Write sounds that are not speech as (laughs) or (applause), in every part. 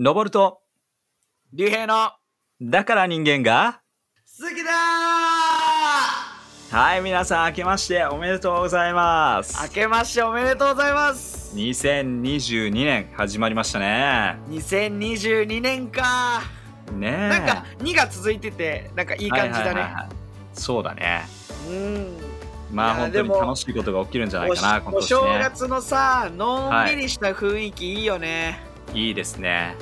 登ると、竜兵のだから人間が、好きだはい、皆さん明けましておめでとうございます。明けましておめでとうございます2022年始まりましたね。2022年かねえ。なんか2が続いててなんかいい感じだね、はいはいはいはいそうだね。うんまあ本当に楽しいことが起きるんじゃないかな、今お年ね。正月のさのんびりした雰囲気いいよね、いいですね。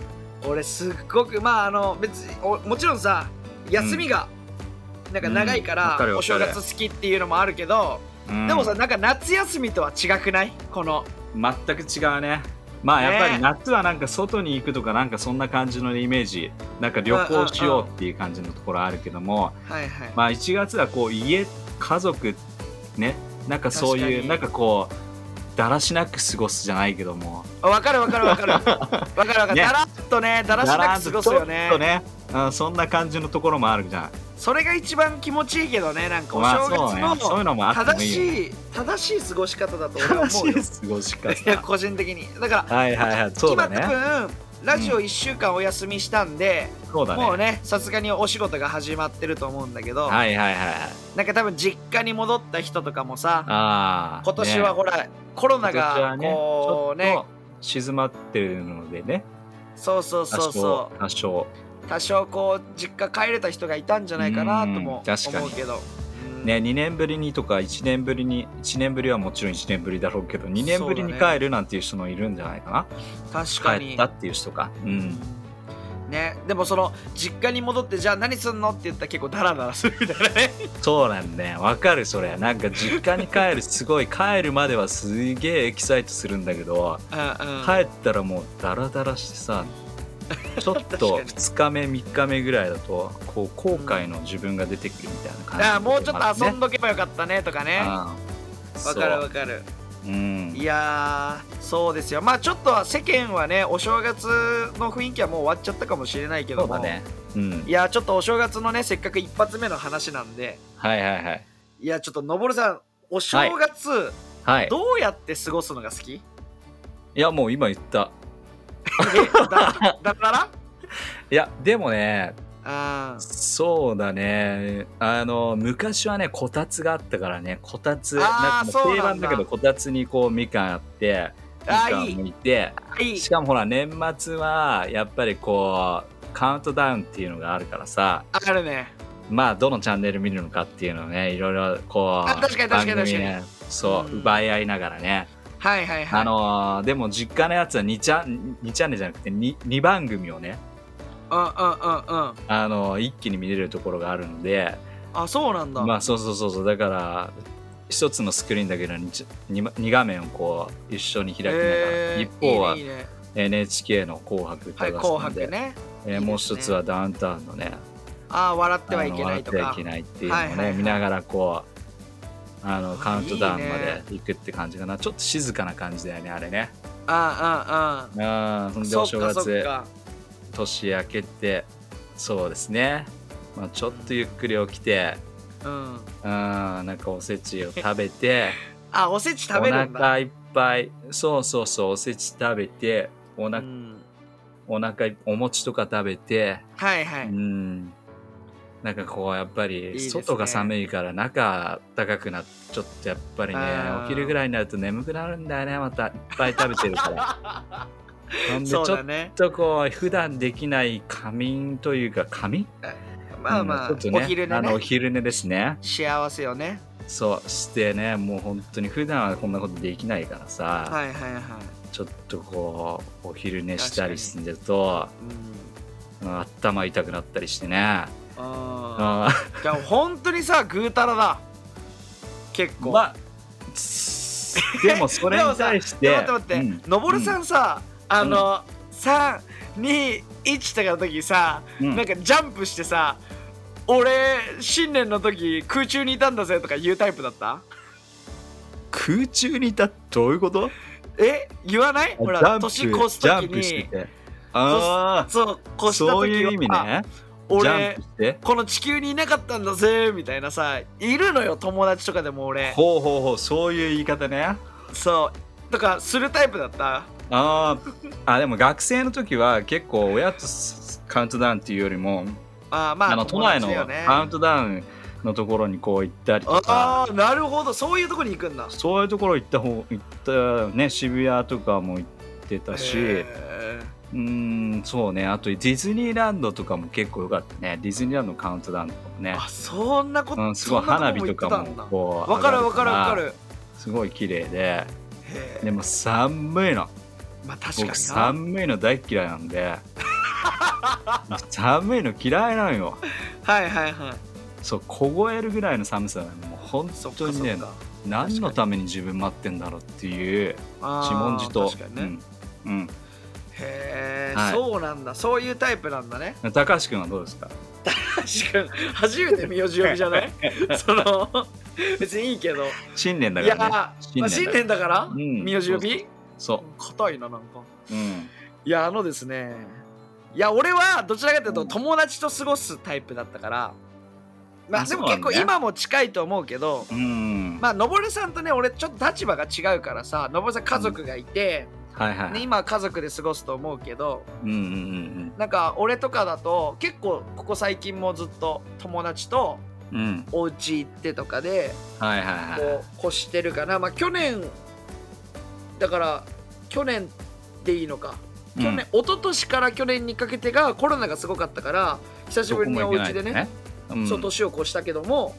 俺すっごくまああの別におもちろんさ休みがなんか長いかうんわら、かるわかる。お正月好きっていうのもあるけど、うん。でもさなんか夏休みとは違くない？この。全く違うね。まあやっぱりね。夏はなんか外に行くとかなんかそんな感じのイメージ。なんか旅行しようっていう感じのところあるけども、はいはい、まあ1月はこう家家族ね。なんかそう確かに。いうなんかこうだらしなく過ごすじゃないけども。わかるわかるわかる。わかる (laughs) わかる、ね。だらっとねだらしなく過ごすよね。とね、うん、そんな感じのところもあるじゃん。それが一番気持ちいいけどねなんかおまあ正月のそういうのもあっても正しい正しい過ごし方だと俺は正思う。よしい過ごし方。個人的に。だからはいはいはい。そうだ今多ね分ラジオ1週間お休みしたんで、そうだね。もうねさすがにお仕事が始まってると思うんだけど、はいはいはいはい。なんか多分実家に戻った人とかもさああ今年はほら、コロナがこうねちょっと静まってるのでね。そうそうそうそ多少う多少こう実家帰れた人がいたんじゃないかなともうん確かに。思うけど。うんね2年ぶりにとか1年ぶりに1年ぶりはもちろん1年ぶりだろうけど2年ぶりに帰るなんていう人もいるんじゃないかな？確かに。帰ったっていう人かうん。ねでもその実家に戻ってじゃあ何すんのって言ったら結構ダラダラするみたいなね。そうなんだよ。わかるそれ。なんか実家に帰るすごい帰るまではすげえエキサイトするんだけどうんうん。帰ったらもうダラダラしてさ (laughs) ちょっ確とかに。2日目3日目ぐらいだとこう後悔の自分が出てくるみたいな感じ。ああもうちょっと遊んだどけばよかったねとかね。わわかるわかる。うん。いやーそうですよ。まあちょっとは世間はねお正月の雰囲気はもう終わっちゃったかもしれないけども。ね。うん。いやーちょっとお正月のねせっかく一発目の話なんで。はいはいはい。いやちょっとのぼるさんお正月、はい。どうやって過ごすのが好き？いやもう今言った。えだだからいやでもねあそうだねあの昔はねこたつがあったからねこたつなんかもう定番だけどこたつにこうみかんあってみかんあーいていいしかもほら年末はやっぱりこうカウントダウンっていうのがあるからさあるねまあどのチャンネル見るのかっていうのをねいろいろこう確かに確かに番組ねそう、うん奪い合いながらねはいはいはい。あのーでも実家のやつは2チャン2チャンネルじゃなくて 2, 2番組をねうんうんうんうんあの一気に見れるところがあるのであそうなんだ、まあそうそうそうそう。だから一つのスクリーンだけど 2, 画面をこう一緒に開きながら、えー。一方は NHK の「紅白歌合はい戦」紅で、白ね。えーいいですね。もう一つはダウンタウンのねああ笑ってはいけないとか。笑ってはいけないっていうのをね、はいはいはい。見ながらこうあのあカウントダウンまでね。行くって感じかな。ちょっと静かな感じだよねあれね。あああああそんでお正月か。年明けてそうですね、まあ、ちょっとゆっくり起きてうん。あなんかおせちを食べて (laughs) あおせちお食べるんだ。腹いっぱい。そうそうそうおせち食べておな、うん。お腹いお餅とか食べてはいはい、うんなんかこうやっぱり外が寒いから中暖かくなってちょっとやっぱりねお昼ぐらいになると眠くなるんだよね。またいっぱい食べてるからほんでちょっとこう普段できない仮眠というか仮眠まあまあ、うんねお昼寝あのおね昼寝ですね。幸せよね。そうしてねもう本当に普段はこんなことできないからさ、はいはいはい、ちょっとこうお昼寝したりするとうん、うん頭痛くなったりしてね。ああー。じゃあ本当にさぐうたらだ。結構、ーまあつでも (laughs) それに対して待って待って、のぼるさんさ、あの、321とかの時さ、うん。うんなんかジャンプしてさ俺新年の時空中にいたんだぜとか言うタイプだった？空中にいたどういうこと？え言わない？ほら年越すジャ時にンプしてて。あそうあ越した時は。そういう意味ね俺この地球にいなかったんだぜみたいなさいるのよ友達とかでも俺。ほうほうほうそういう言い方ね。そう。とかするタイプだった。あー。あでも学生の時は結構親とスカウントダウンっていうよりもあーまああの都内のカウントダウンのところにこう行ったりとか。ああなるほど。そういうところに行くんだ。そういうところ行った方行ったね渋谷とかも行ってたし。へうーんそうね。あとディズニーランドとかも結構良かったね。ディズニーランドのカウントダウンとかもね。ーあそんなこと、うん、すごい花火とかこもこうわかるわかるわかる。すごい綺麗で。でも寒いの。まあ確かに寒いの大嫌いなんで。(laughs) 寒いの嫌いなのよ。はいはいはい。そう凍えるぐらいの寒さなのもう本当にね何のために自分待ってんだろうっていう自問自答。確かにね、うんうんへえ、はい。そうなんだ。そういうタイプなんだね。高橋君はどうですか？確かに初めて名字呼びじゃない？(laughs) その別にいいけど。新年だからね。まあ、新年だから、うん。名字呼び？そ硬いななんか。ううん。いやあのですね。いや俺はどちらかというとうん友達と過ごすタイプだったから。まああでも結構今も近いと思うけどうん。まあのぼるさんとね俺ちょっと立場が違うからさのぼるさん家族がいて、はいはいね、今は家族で過ごすと思うけどうんうんうんなんか俺とかだと結構ここ最近もずっと友達とうん。うんお家行ってとかではいはいはいこう越してるかな。まあ去年だから去年でいいのか。去年、一昨年から去年にかけてがコロナがすごかったから久しぶりにお家でねうん。そう年を越したけども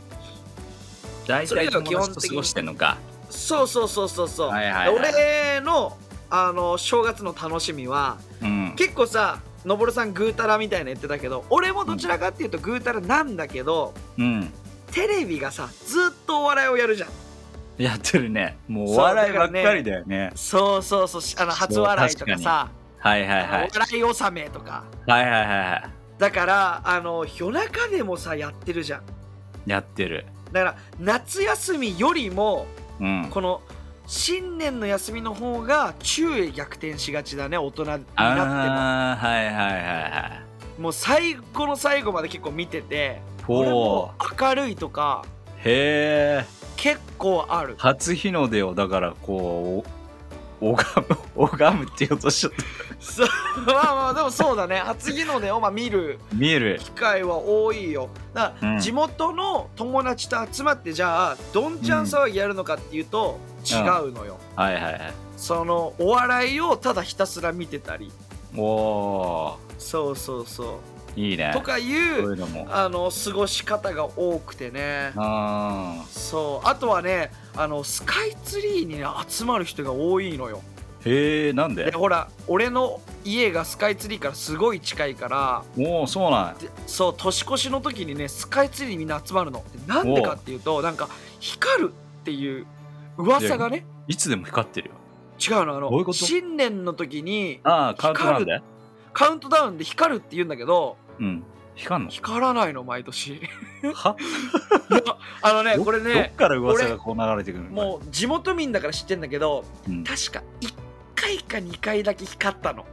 大体友達と過ごしてんのか。そうそうそうそうそう、はいはいはい俺のあの正月の楽しみはうん。結構さのぼるさんぐうたらみたいな言ってたけど俺もどちらかっていうとぐうたらなんだけど、うん。テレビがさずっとお笑いをやるじゃん。やってるね。もうお笑いばっだかりだよね。そうそうそうしあの初笑いとかさはいはいはい。お笑い納めとか。はいはいはいはい。だからあの夜中でもさやってるじゃん。やってる。だから夏休みよりもうん。この新年の休みの方が昼夜逆転しがちだね大人になってああはいはいはいはい。ももう最後の最後まで結構見てて俺ほも明るいとかうへえ結構ある。初日の出をだからこうお拝む (laughs) 拝むって言おうとしちゃったそうまあまあでもそうだね。初日の出をまあ見る。見える。機会は多いよ。だから、うん。地元の友達と集まってじゃあどんちゃん騒ぎやるのかっていうと、違うのよ、はいはいはい。そのお笑いをただひたすら見てたり。おおそうそうそいいうね。とかいそういううのも。あの過ごし方が多くてね。あそう。あとはねあのスカイツリーに、ね、集まる人が多いのよ。ーへえなんで？でほら俺の家がスカイツリーからすごい近いからおおそうなんでそう年越しの時にねスカイツリーにみんな集まるの。でなんでかっていうとなんか光るっていう噂がねいつでも光ってるよ。違うのあのどういうこと？新年の時にああカウントなんで？カウントダウンで光るって言うんだけどうん。光んの？光らないの毎年。(laughs) いはやあのねどこれねどっから噂がこう流れてくるの？もう地元民だから知ってんだけどう、ん、確か1回か2回だけ光ったの。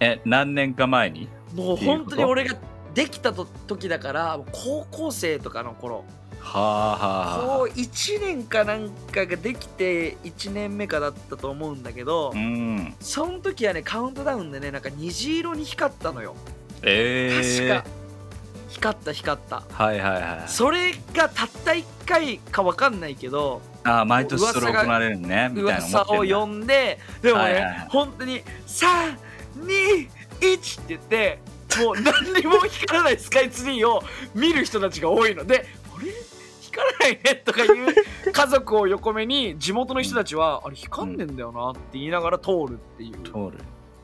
え何年か前に？もう本当に俺ができたと時だから高校生とかの頃。はあはあはこう1年かなんかができて1年目かだったと思うんだけど、あうん。その時はねカウントダウンでねなんか虹色に光ったのよ。ええ確か。光った光った。はいはいはいそれがたった1回か分かんないけどああ毎年それ行われるねみたいな噂を呼んででもね、はいはいはい。本当に321って言ってもう何にも光らないスカイツリーを見る人たちが多いのであれ？光らないねとかいう家族を横目に地元の人たちは、あれ光んねんだよなって言いながら通るっていう。通る。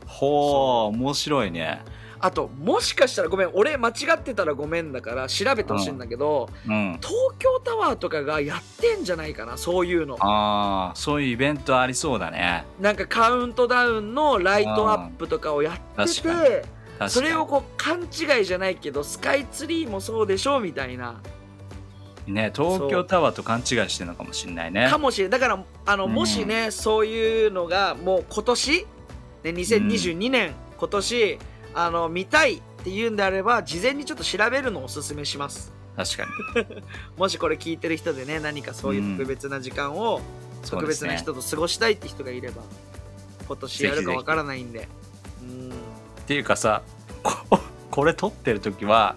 ほう面白いねあともしかしたらごめん俺間違ってたらごめんだから調べてほしいんだけど、うん。東京タワーとかがやってんじゃないかなそういうの。ああそういうイベントありそうだね。なんかカウントダウンのライトアップとかをやっててそれをこう勘違いじゃないけどスカイツリーもそうでしょみたいな。ね東京タワーと勘違いしてるのかもしれないね。かもしれないだからあのうん。もしね、そういうのがもう今年、ね、2022年、今年あの見たいっていうんであれば事前にちょっと調べるのをおすすめします。確かに。(laughs) もしこれ聞いてる人でね何かそういう特別な時間を、特別な人と過ごしたいって人がいれば今年やるかわからないんで。うん。っていうかさここれ撮ってる時は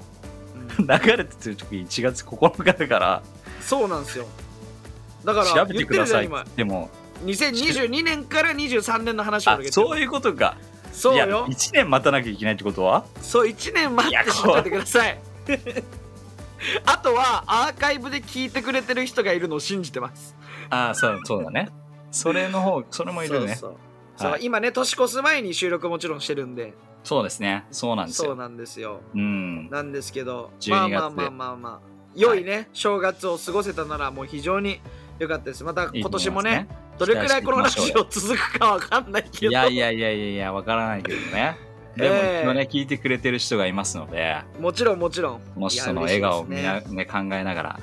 うん。流れてる時1月9日だから。そうなんですよ。だから調べてくださいって言言っても。ってるじゃん今。2022年から23年の話をあ上げてる。そういうことかそうよ。1年待たなきゃいけないってことは？そう1年待って知っといてください。あとはアーカイブで聞いてくれてる人がいるのを信じてます。ああそうそうだね。それの方それもいるね。そうそう。はい。今ね年越す前に収録もちろんしてるんで。そうですね。そうなんですよ。そうなんですよ。うん。なんですけど。12まあまあまあまあまあ。良いね、正月を過ごせたならもう非常に良かったです。また今年もねどれくらいこのラジオ続くかわかんないけど。いやいやいやいやいやわからないけどね。(laughs) でもええ一応ね聞いてくれてる人がいますので。もちろんもちろん。この人の笑顔を嬉しいですみなね考えながら。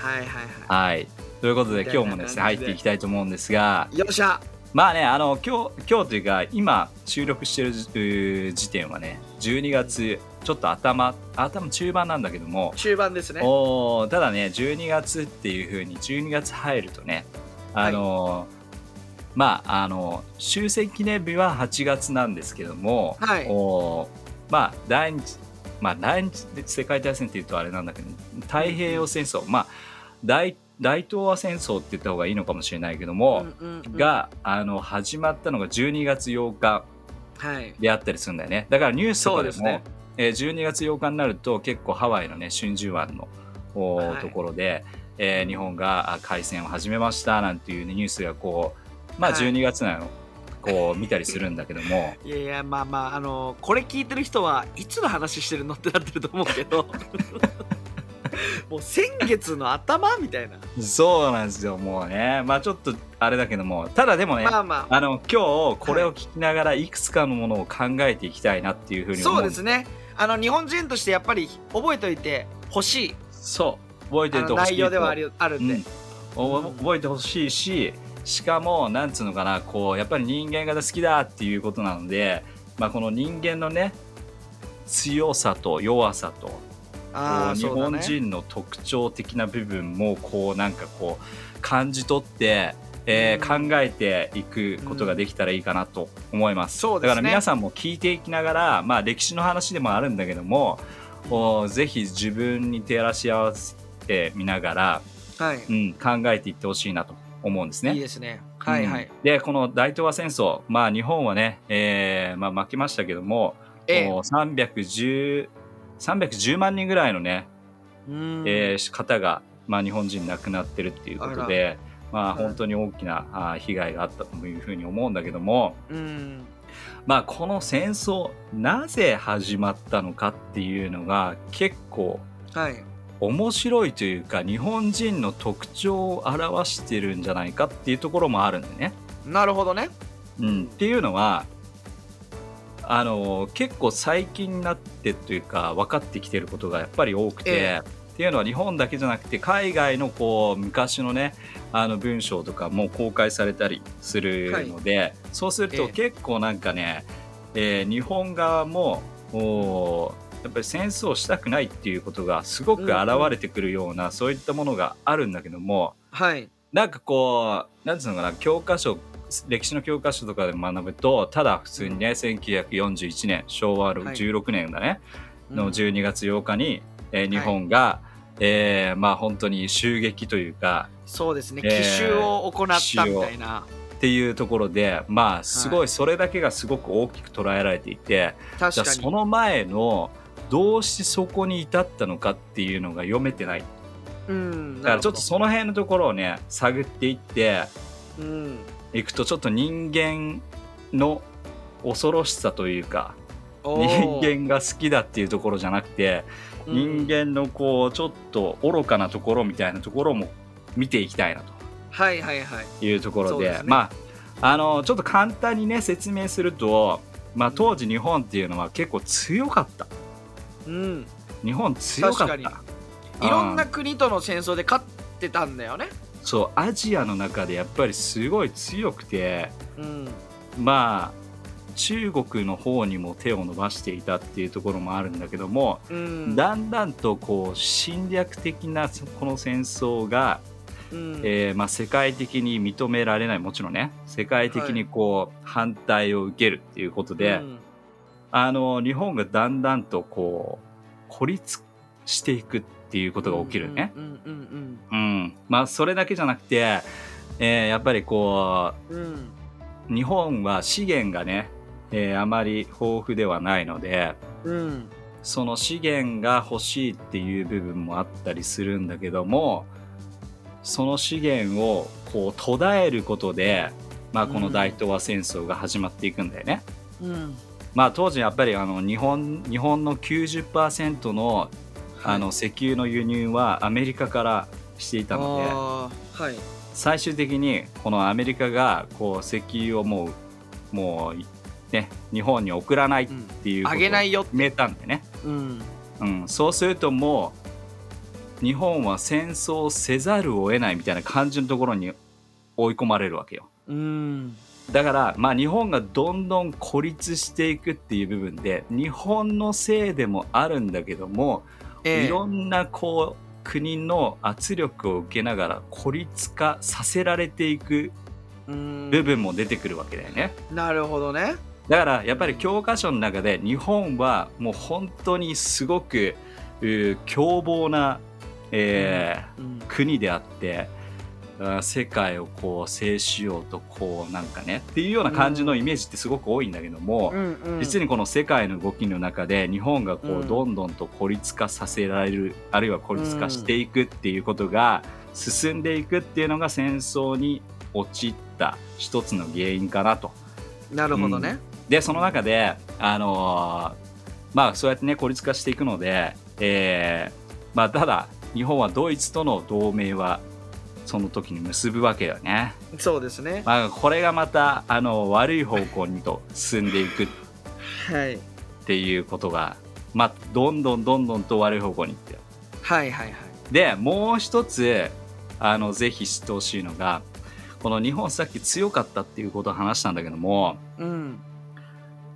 はいはいははい。ということで今日もですね入っていきたいと思うんですが。いよっしゃ。まあねあの今日今日というか今収録してる時点はね12月ちょっと頭頭中盤なんだけども。中盤ですね。おーただね12月っていう風に12月入るとねあのーまああの終戦記念日は8月なんですけども、はい。おーまあ第二次まあ第二次世界大戦っていうとあれなんだけど太平洋戦争、まあ大大東亜戦争って言った方がいいのかもしれないけども、うんうんうん。があの始まったのが12月8日はい。であったりするんだよね。だからニュースとかでもね。えー12月8日になると結構ハワイのね真珠湾のはい。ところで、えー日本があ海戦を始めましたなんていう、ね、ニュースがこうまあはい。12月なの、こう (laughs) 見たりするんだけども。いやいやまあまああのこれ聞いてる人はいつの話してるのってなってると思うけど。(laughs) もう先月の頭みたいな。そうなんですよもうね。まあちょっとあれだけども。ただでもね、まあまあ。あの今日これを聞きながらい。くつかのものを考えていきたいなっていうふうに思そうですね。あの日本人としてやっぱり覚えておいてほしい。そう覚えててほしい。内容ではあるあるんで、うん。お覚えてほしいししかもなんつうのかなこうやっぱり人間が好きだっていうことなので、まあ、この人間のね強さと弱さと日本人の特徴的な部分もこうなんかこう感じ取って、えーうん。考えていくことができたらいいかなと思います,、そうですね。だから皆さんも聞いていきながら、まあ、歴史の話でもあるんだけどもおぜひ自分に照らし合わせてみながら、はい、うん、考えていってほしいなと思うんですね。いいですね。はいはい、うん。でこの大東亜戦争、まあ、日本はね、えーまあ、負けましたけども、ええ。こう310 310万人ぐらいのね、うん。えー方が、まあ、日本人亡くなってるっていうことで、まあ、はい。本当に大きな被害があったというふうに思うんだけども、うん。まあ、この戦争なぜ始まったのかっていうのが結構はい面白いというか日本人の特徴を表してるんじゃないかっていうところもあるんでね。なるほどね。うん、っていうのはあの結構最近になってというか分かってきてることがやっぱり多くて、ええ。っていうのは日本だけじゃなくて海外のこう昔のねあの文章とかも公開されたりするので、そうするとええ。結構なんかね、えー日本側もやっぱり戦争をしたくないっていうことがすごく現れてくるような、そういったものがあるんだけども、はい。なんかこう、なんつうのかな、教科書、歴史の教科書とかで学ぶと、ただ普通にね、1941年、昭和16年だね、の12月8日に、えー日本が、えーまあ本当に襲撃というか、そうですね。えー奇襲を行ったみたいな、っていうところで、まあすごい、それだけがすごく大きく捉えられていて、じゃあ確かにその前の、どうしてそこに至ったのかっていうのが読めてない。うんだからちょっとその辺のところをね、探っていって、うん。いくとちょっと人間の恐ろしさというかお人ー間が好きだっていうところじゃなくて、うん。人間のこうちょっと愚かなところみたいなところも見ていきたいなはいはいはい。というところでね。まああのちょっと簡単にね説明すると、まあ、当時日本っていうのは結構強かったうん。日本強かった。確かいろんな国との戦争で勝ってたんだよね。そうアジアの中でやっぱりすごい強くてうん。まあ中国の方にも手を伸ばしていたっていうところもあるんだけども、うん。だんだんとこう侵略的なこの戦争が、うん。えーまあ、世界的に認められない。もちろんね世界的にこう、反対を受けるっていうことで、うんあの日本がだんだんとこう孤立していくっていうことが起きるね。うんうんうんまあそれだけじゃなくて、えーやっぱりこうんうんう日本は資源がね、えーあまり豊富ではないのでうんその資源が欲しいっていう部分もあったりするんだけどもその資源をこう途絶えることで、まあ、この大東亜戦争が始まっていくんだよね。うんまあ、当時やっぱりあの日本日本の90%のあの石油の輸入はアメリカからしていたのではい。最終的にこのアメリカがこう石油をもうもうね日本に送らないっていうことをあげないよ決めたんでね、うん。うん、そうするともう日本は戦争をせざるを得ないみたいな感じのところに追い込まれるわけよ。うんだから、まあ、日本がどんどん孤立していくっていう部分で日本のせいでもあるんだけども、ええ。いろんなこう国の圧力を受けながら孤立化させられていくうん部分も出てくるわけだよね。なるほどね。だからやっぱり教科書の中で日本はもう本当にすごくうー凶暴な、えーうん。国であって世界をこう制しようとこうなんかねっていうような感じのイメージってすごく多いんだけども、うんうん。実にこの世界の動きの中で日本がこうんうどんどんと孤立化させられる、あるいは孤立化していくっていうことが進んでいくっていうのが戦争に陥った一つの原因かなと。なるほどね。でその中であのーまあそうやってね孤立化していくので、えーまあただ日本はドイツとの同盟はその時に結ぶわけよね。そうですねまあこれがまたあの悪い方向にと進んでいくっはいていうことがまあどんどんどんどんと悪い方向にいってる。はいはいはいでもう一つあのぜひ知ってほしいのがこの日本さっき強かったっていうことを話したんだけどもうん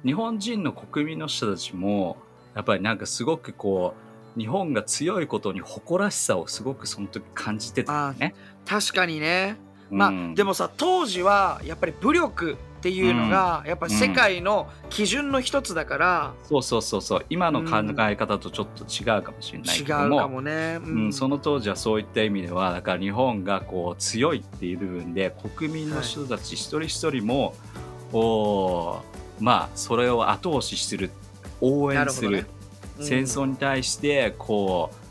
日本人の国民の人たちもやっぱりなんかすごくこう日本が強いことに誇らしさをすごくその時感じてたね。確かにね。まあ、うんでもさ当時はやっぱり武力っていうのが、やっぱ世界の基準の一つだから、そうそうそうそう。今の考え方とちょっと違うかもしれない違けども,、うかもね、ううんその当時はそういった意味ではだから日本がこう強いっていう部分で国民の人たち一人一人も、おーまあそれを後押しする応援するなるほどね。戦争に対してこう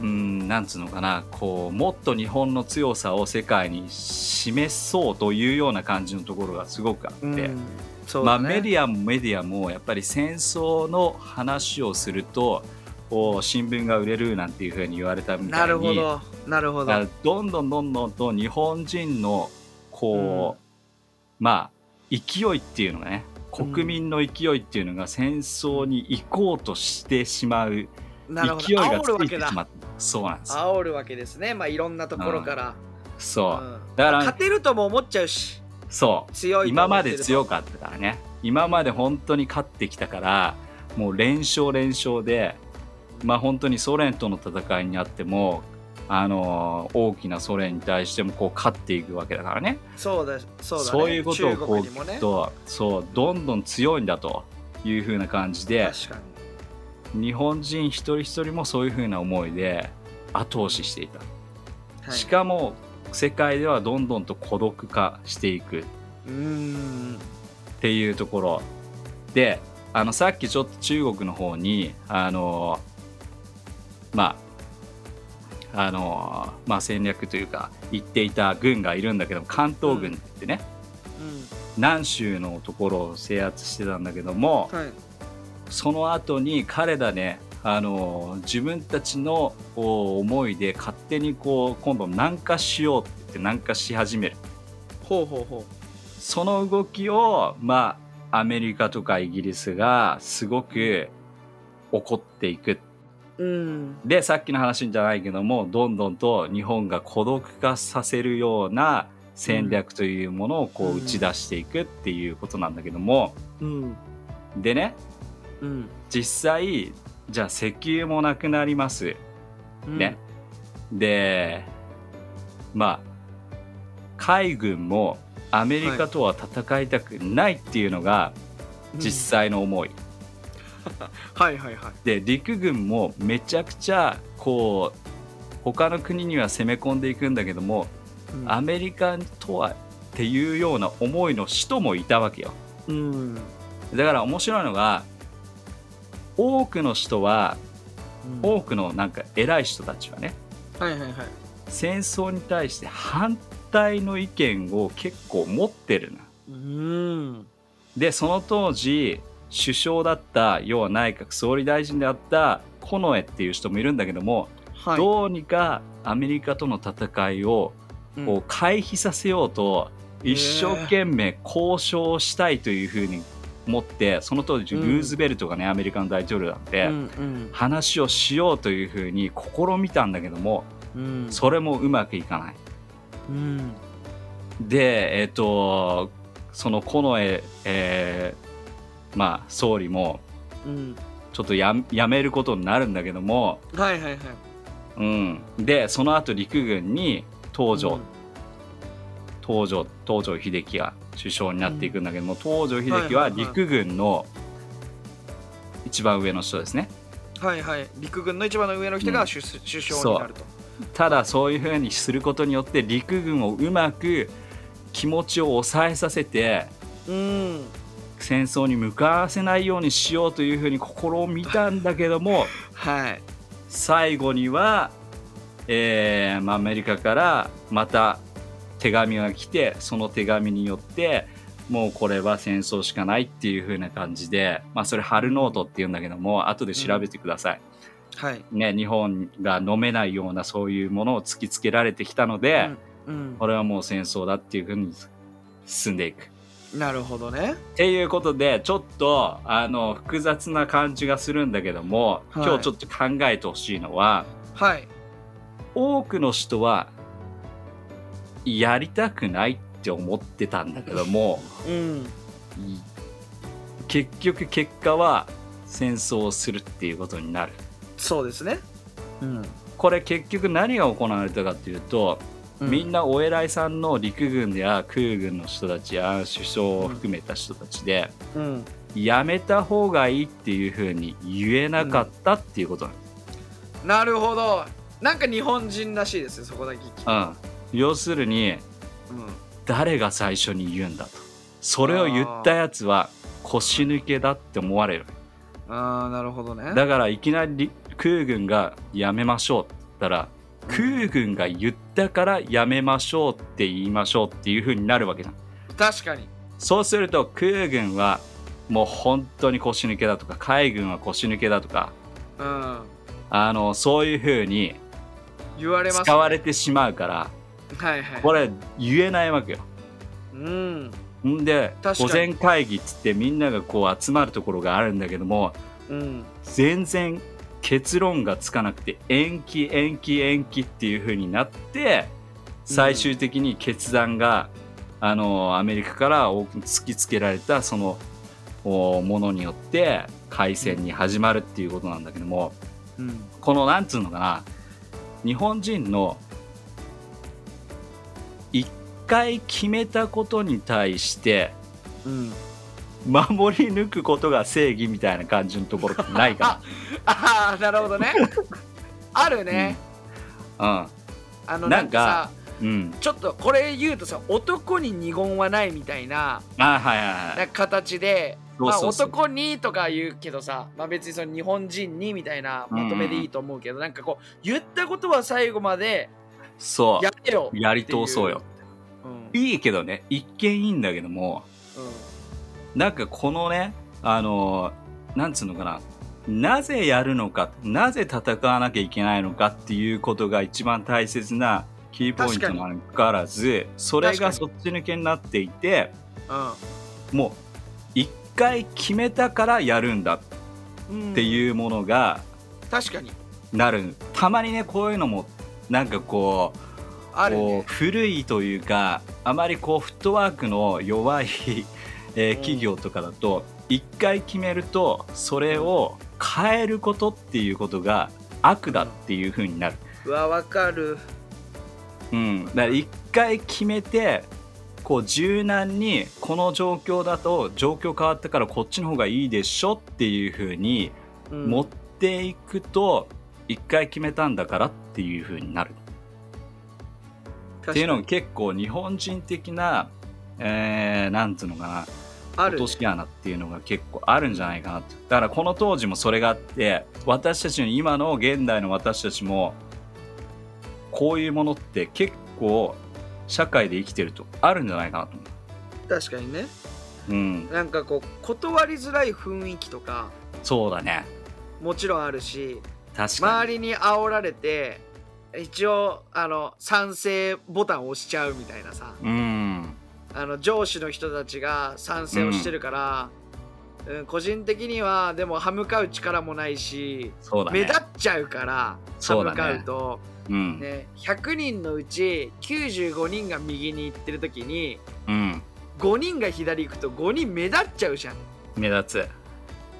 うんなんつうのかなこうもっと日本の強さを世界に示そうというような感じのところがすごくあって。うんそうまあ、メディアもメディアもやっぱり戦争の話をするとこう新聞が売れるなんていうふうに言われたみたいになるほどなるほどどんどんどんどんと日本人のこう、まあ勢いっていうのがね国民の勢いっていうのが戦争に行こうとしてしまうなるほど勢いがついてしまったそうなんです。よ煽るわけですね。まあいろんなところから、そう、うん。だから勝てるとも思っちゃうし。そう。強いと今まで強かったからね。今まで本当に勝ってきたからもう連勝連勝でまあ本当にソ連との戦いにあってもあのー大きなソ連に対してもこう勝っていくわけだからね。そうだそうだ、ね、そういうことをこうね。聞くとそうどんどん強いんだという風な感じで確か日本人一人一人もそういう風な思いで後押ししていた、に、はい、しかも世界ではどんどんと孤独化していく。っていうところであのさっきちょっと中国の方にあのまああのまあ戦略というか言っていた軍がいるんだけど関東軍ってね、南州のところを制圧してたんだけどもうんはいその後に彼らねあの自分たちのお思いで勝手にこう今度南下しようって言って南下し始める。ほうほうほその動きを、まあ、アメリカとかイギリスがすごく怒っていく。ううん。で、さっきの話じゃないけども、どんどんと日本が孤独化させるような戦略というものをこううん。打ち出していくっていうことなんだけども、うん。でね、うん。実際、じゃあ石油もなくなります。うん。ね。で、まあ海軍もアメリカとは戦いたくないっていうのが実際の思い、はいはいはい。で陸軍もめちゃくちゃこう他の国には攻め込んでいくんだけども、うん。アメリカとはっていうような思いの人もいたわけよ。うん。だから面白いのが多くの人は多くのなんか偉い人たちはねはいはいはい。戦争に対して反対の意見を結構持ってるなうん。でその当時首相だった要は内閣総理大臣であった近衛っていう人もいるんだけども、はい。どうにかアメリカとの戦いをうん。こう回避させようと一生懸命交渉したいというふうに思ってその当時ルうん。ーズベルトがねアメリカの大統領なんで、うんうん。話をしようというふうに試みたんだけどもうん。それもうまくいかない。うん。でえっ、とその近衛、えーまあ総理もうん。ちょっとややめることになるんだけども、はいはいはい。うん、でその後陸軍に東条、うん。東条東条英機が首相になっていくんだけども、東条英機は陸軍の一番上の人ですね。はいはい。陸軍の一番の上の人が首,、首相になると。ただそういうふうにすることによって陸軍をうまく気持ちを抑えさせてうん。戦争に向かわせないようにしようというふうに試みたんだけども (laughs) はい。最後には、えーまあアメリカからまた手紙が来てその手紙によってもうこれは戦争しかないっていう風な感じで、まあ、それ春ノートっていうんだけども後で調べてください、はい。ね、日本が飲めないようなそういうものを突きつけられてきたので、うん。これはもう戦争だっていう風に進んでいく。なるほどね。っていうことでちょっとあの複雑な感じがするんだけども、はい。今日ちょっと考えてほしいのははい。多くの人はやりたくないって思ってたんだけどもうん。い結局結果は戦争をするっていうことになる。そうですね。うん。これ結局何が行われたかっていうと、みんなお偉いさんの陸軍や空軍の人たちや首相を含めた人たちで、うん。やめた方がいいっていうふうに言えなかったっていうことなの。なるほど。なんか日本人らしいですよそこだけ聞くうん、要するにうん誰が最初に言うんだと。それを言ったやつは腰抜けだって思われる。ああなるほどね。だからいきなり空軍がやめましょうって言ったら空軍が言ったからやめましょうって言いましょうっていう風になるわけだ確かに。そうすると空軍はもう本当に腰抜けだとか海軍は腰抜けだとかうん。あのそういう風に言われます、ね、使われてしまうからはいはい。これ言えないわけよ。うん。んで午前会議っつってみんながこう集まるところがあるんだけどもうん。全然結論がつかなくて延期延期延期っていう風になって最終的に決断が、あのアメリカから突きつけられたそのおものによって開戦に始まるっていうことなんだけどもうん。このなんつうのかな日本人の一回決めたことに対してうん。守り抜くことが正義みたいな感じのところってないか (laughs) ああなるほどね。(laughs) あるね、なあのなんんかさうん。うんちょっとこれ言うとさ男に二言はないみたいなあはいはいはい。な形でまあ、男にとか言うけどさ、まあ、別にその日本人にみたいなまとめでいいと思うけど、なんかこう言ったことは最後までそやれよう。やり通そうようん。いいけどね一見いいんだけどもなんかこのねあのなんつうのかななぜやるのかなぜ戦わなきゃいけないのかっていうことが一番大切なキーポイントなのにかかわらずそれが確そっち抜けになっていてうん。もう一回決めたからやるんだっうんていうものが確かに。なる。たまにねこういうのもなんかこうあるね。古いというかあまりこうフットワークの弱い、えーうん。企業とかだと一回決めるとそれを変えることっていうことが悪だっていう風になる。うわわかる。うん、だから一回決めてこう柔軟にこの状況だと状況変わったからこっちの方がいいでしょっていう風にうん。持っていくと一回決めたんだからっていう風になるっていうのが結構日本人的な、えー、なんつうのかなある落とし穴っていうのが結構あるんじゃないかなとだからこの当時もそれがあって私たちの今の現代の私たちもこういうものって結構社会で生きてるとあるんじゃないかなと思確かにね。ううん。なんかこう断りづらい雰囲気とかそうだね。もちろんあるし確かに。周りに煽られて一応あの賛成ボタンを押しちゃうみたいなさ。うん。あの上司の人たちが賛成をしてるから、うん個人的にはでも歯向かう力もないし、ね。目立っちゃうから歯向かうと。うん、ね100人のうち95人が右に行ってる時にうん。5人が左行くと5人目立っちゃうじゃん。目立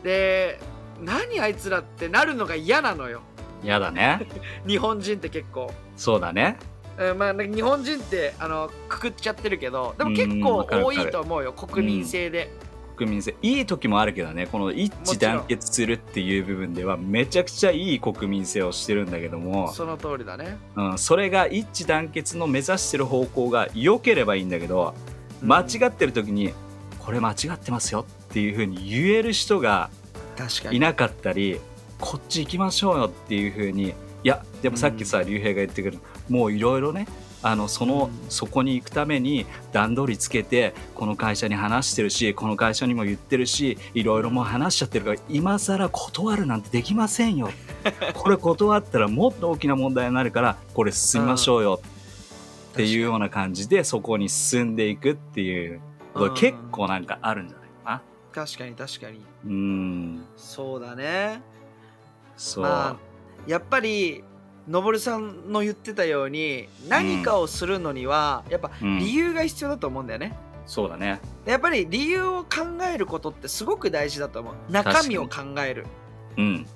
で何あいつらってなるのが嫌なのよ。つやだね。(laughs) 日本人って結構。そうだね。うんまあ、日本人ってあのくくっちゃってるけどでも結うん構わかるわかる。多いと思うよ国民性で、国民性。いい時もあるけどねこの一致団結するっていう部分ではめちゃくちゃいい国民性をしてるんだけども、その通りだね。うん、それが一致団結の目指してる方向が良ければいいんだけど間違ってる時にこれ間違ってますよっていう風に言える人が確かいなかったりこっち行きましょうよっていう風にいやでもさっきさ竜兵が言ってくるもういろいろねあのそのうん。そこに行くために段取りつけてこの会社に話してるしこの会社にも言ってるしいろいろもう話しちゃってるから今更断るなんてできませんよ。(laughs) これ断ったらもっと大きな問題になるからこれ進みましょうよ。っていうような感じでそこに進んでいくっていうことが結構なんかあるんじゃないかな。確かに確かに。うん。そうだねそう、まあやっぱりのぼるさんの言ってたように何かをするのにはやっぱうん理由が必要だと思うんだよね、そうだね。でやっぱり理由を考えることってすごく大事だと思う。中身を考える。うん。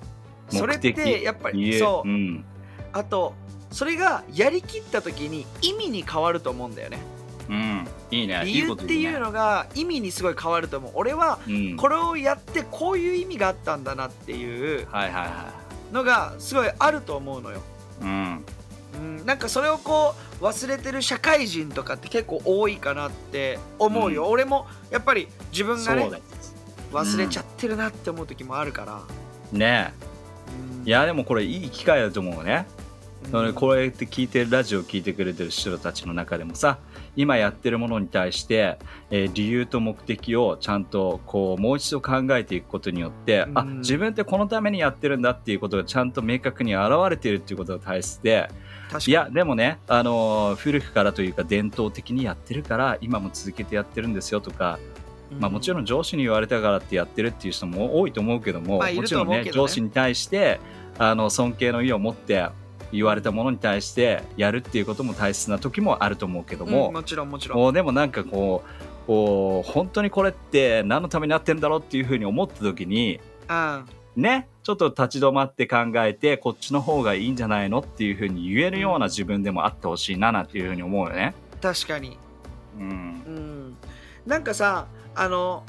それってやっぱりそう、ん。あとそれがやりきった時に意味に変わると思うんだよねうん、いいね。理由っていうの、のが意味にすごい変わると思う。俺はうん、これをやってこういう意味があったんだなっていうのがすごいあると思うのよ、いうん。うん、なんかそれをこう忘れてる社会人とかって結構多いかなって思うよ、うん。俺もやっぱり自分がね忘れちゃってるなって思う時もあるから、ね。うん。いやでもこれいい機会だと思うね、うん。これって聞いてるラジオを聞いてくれてる人たちの中でもさ今やってるものに対して、えー理由と目的をちゃんとこうもう一度考えていくことによって、あうん。自分ってこのためにやってるんだっていうことがちゃんと明確に現れているっていうことが大切でいやでもね、あのー古くからというか伝統的にやってるから今も続けてやってるんですよとか、まあ、もちろん上司に言われたからってやってるっていう人も多いと思うけども、まあもちろんね上司に対してあの尊敬の意を持って言われたものに対してやるっていうことも大切な時もあると思うけども、うんもちろんもちろん。でもなんかこうこう本当にこれって何のためになってんだろうっていうふうに思った時にうん。ねちょっと立ち止まって考えてこっちの方がいいんじゃないのっていうふうに言えるような自分でもあってほしいななんていうふうに思うよね。確かに。うん。うん。なんかさあの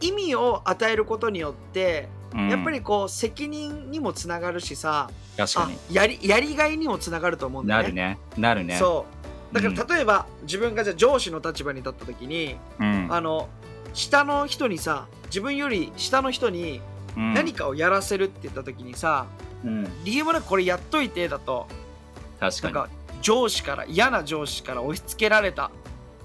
意味を与えることによってうん。やっぱりこう責任にもつながるしさ、あ確かに。やりやりがいにもつながると思うんだよね。なるね。なるね。そう。だから例えば、自分がじゃあ上司の立場に立った時に、うん。あの下の人にさ自分より下の人にうん。何かをやらせるって言った時にさ、うん。理由もなくこれやっといてだと。確かに。上司から嫌な上司から押し付けられた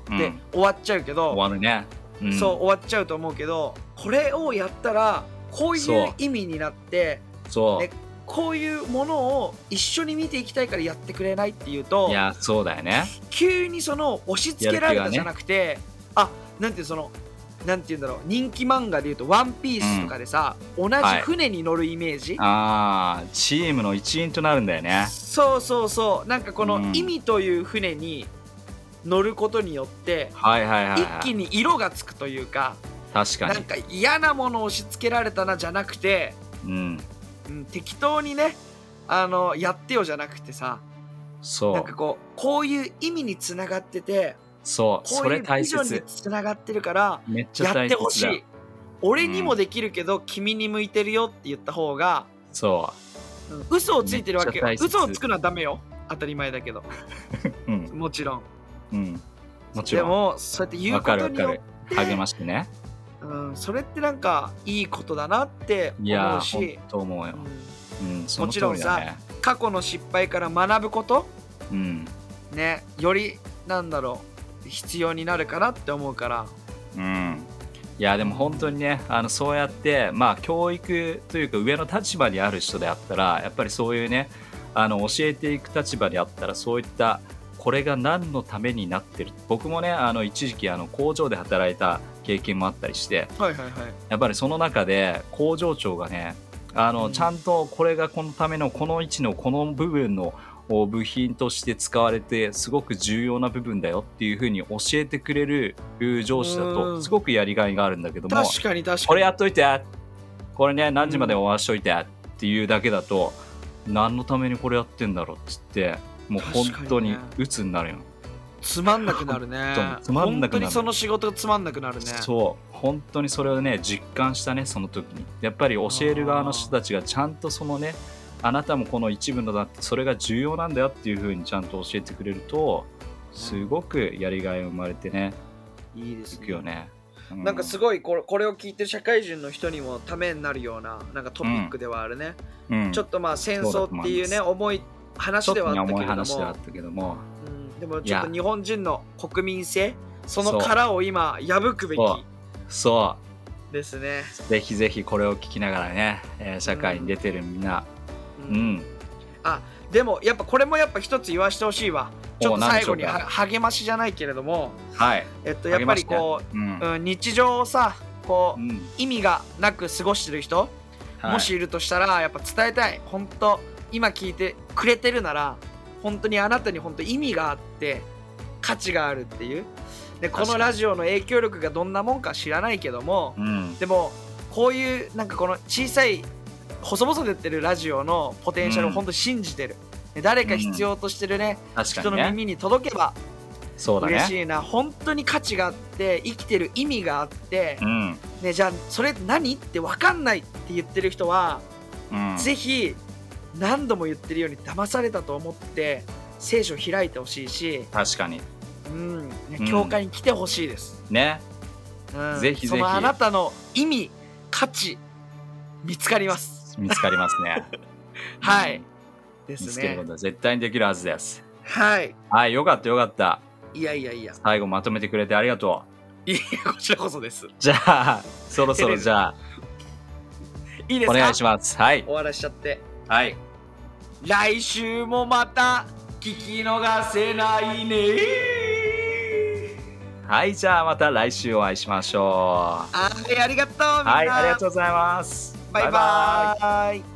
で、うん。終わっちゃうけど、終わるね、うん。そう終わっちゃうと思うけどこれをやったらこういそうう意味になってそう、ねこういうものを一緒に見ていきたいからやってくれないっていうといやそうだよね。急にその押し付けられたじゃなくて、あなんていうそのなんていうんだろう人気漫画でいうと「ワンピースとかでさ、同じはい。船に乗るイメージ、ああチームの一員となるんだよね。そうそうそう。なんかこのうん。意味という船に乗ることによって、はいはいはい、一はい、気に色がつくというか確かに。なんか嫌なものを押し付けられたなじゃなくて、うん。うん、適当にねあのやってよじゃなくてさそう。なんかこうこういう意味につながっててそう。そうれ大ビジョンに切つながってるからめっちゃやってほしい。俺にもできるけど、君に向いてるよって言った方がそう。ん嘘をついてるわけよ。嘘をつくのはダメよ。当たり前だけど。う (laughs) うん。もちろん。うん。もちでろん。もそうやって言うわことによって励ましてねうん、それってなんかいいことだなって思うし、と思うよ。うん。うんもちろんさね過去の失敗から学ぶこと？うん。ねよりなんだろう必要になるかなって思うから。うん。いやでも本当にねあのそうやってまあ教育というか上の立場にある人であったらやっぱりそういうねあの教えていく立場であったらそういったこれが何のためになってる？僕もねあの一時期あの工場で働いた経験もあったりしてはいはいはい。やっぱりその中で工場長がねあの、うん。ちゃんとこれがこのためのこの位置のこの部分のお部品として使われてすごく重要な部分だよっていうふうに教えてくれる上司だうん。とすごくやりがいがあるんだけども確かに確かに。これやっといてこれね何時まで終わらしといてっていうだけだと、何のためにこれやってんだろうっつってもう本当に鬱になるよ、つまんなくなるね。本当につまんなくなる。本当にその仕事がつまんなくなるね。そう。本当にそれをね実感したねその時に。やっぱり教える側の人たちがちゃんとそのねあなたもこの一部のだってそれが重要なんだよっていう風にちゃんと教えてくれるとすごくやりがいが生まれてねいいいですね。くよね、うなんかすごいこれこれを聞いてる社会人の人にもためになるようななんかトピックではあるね、うん。ちょっとまあ戦争っていうね重い話ではあったけれども。話でもちょっと日本人の国民性その殻を今破くべきそう。そですね、うぜひぜひこれを聞きながらね、えー社会に出てるみんな。ううん。ん、でもやっぱこれもやっぱ一つ言わしてほしいわ。ちょっと最後に励ましじゃないけれども。はい。えっとやっぱりこう、うん。う、うん、日常をさこう、うん。意味がなく過ごしてる人、はい。もしいるとしたらやっぱ伝えたい。本当今聞いてくれてるなら本当にあなたに本当意味があって価値があるっていう。でこのラジオの影響力がどんなもんか知らないけどもうん。でもこういうなんかこの小さい細々とやってるラジオのポテンシャルをうん。本当信じてる、で誰か必要としてるね、人確かにね。の耳に届けばそうだね。嬉しいな、本当に価値があって生きてる意味があって、うん。ね、じゃあそれ何って分かんないって言ってる人は、うん。ぜひ何度も言ってるように騙されたと思って聖書を開いてほしいし、確かに。うんねうん。教会に来てほしいです、ね。うん。ぜひぜひ。そのあなたの意味価値見つかります。見つかりますね。(laughs) はい。うんです見つけるこねとは絶対にできるはずです。はい。はいよかったよかった。いやいやいや。最後まとめてくれてありがとう。いやこちらこそです。(laughs) じゃあそろそろじゃあ。いいですか？お願いします。はい。終わらしちゃってはい。来週もまた聞き逃せないね。はいじゃあまた来週お会いしましょはいありがとうはいありがとうございます。バイバーイ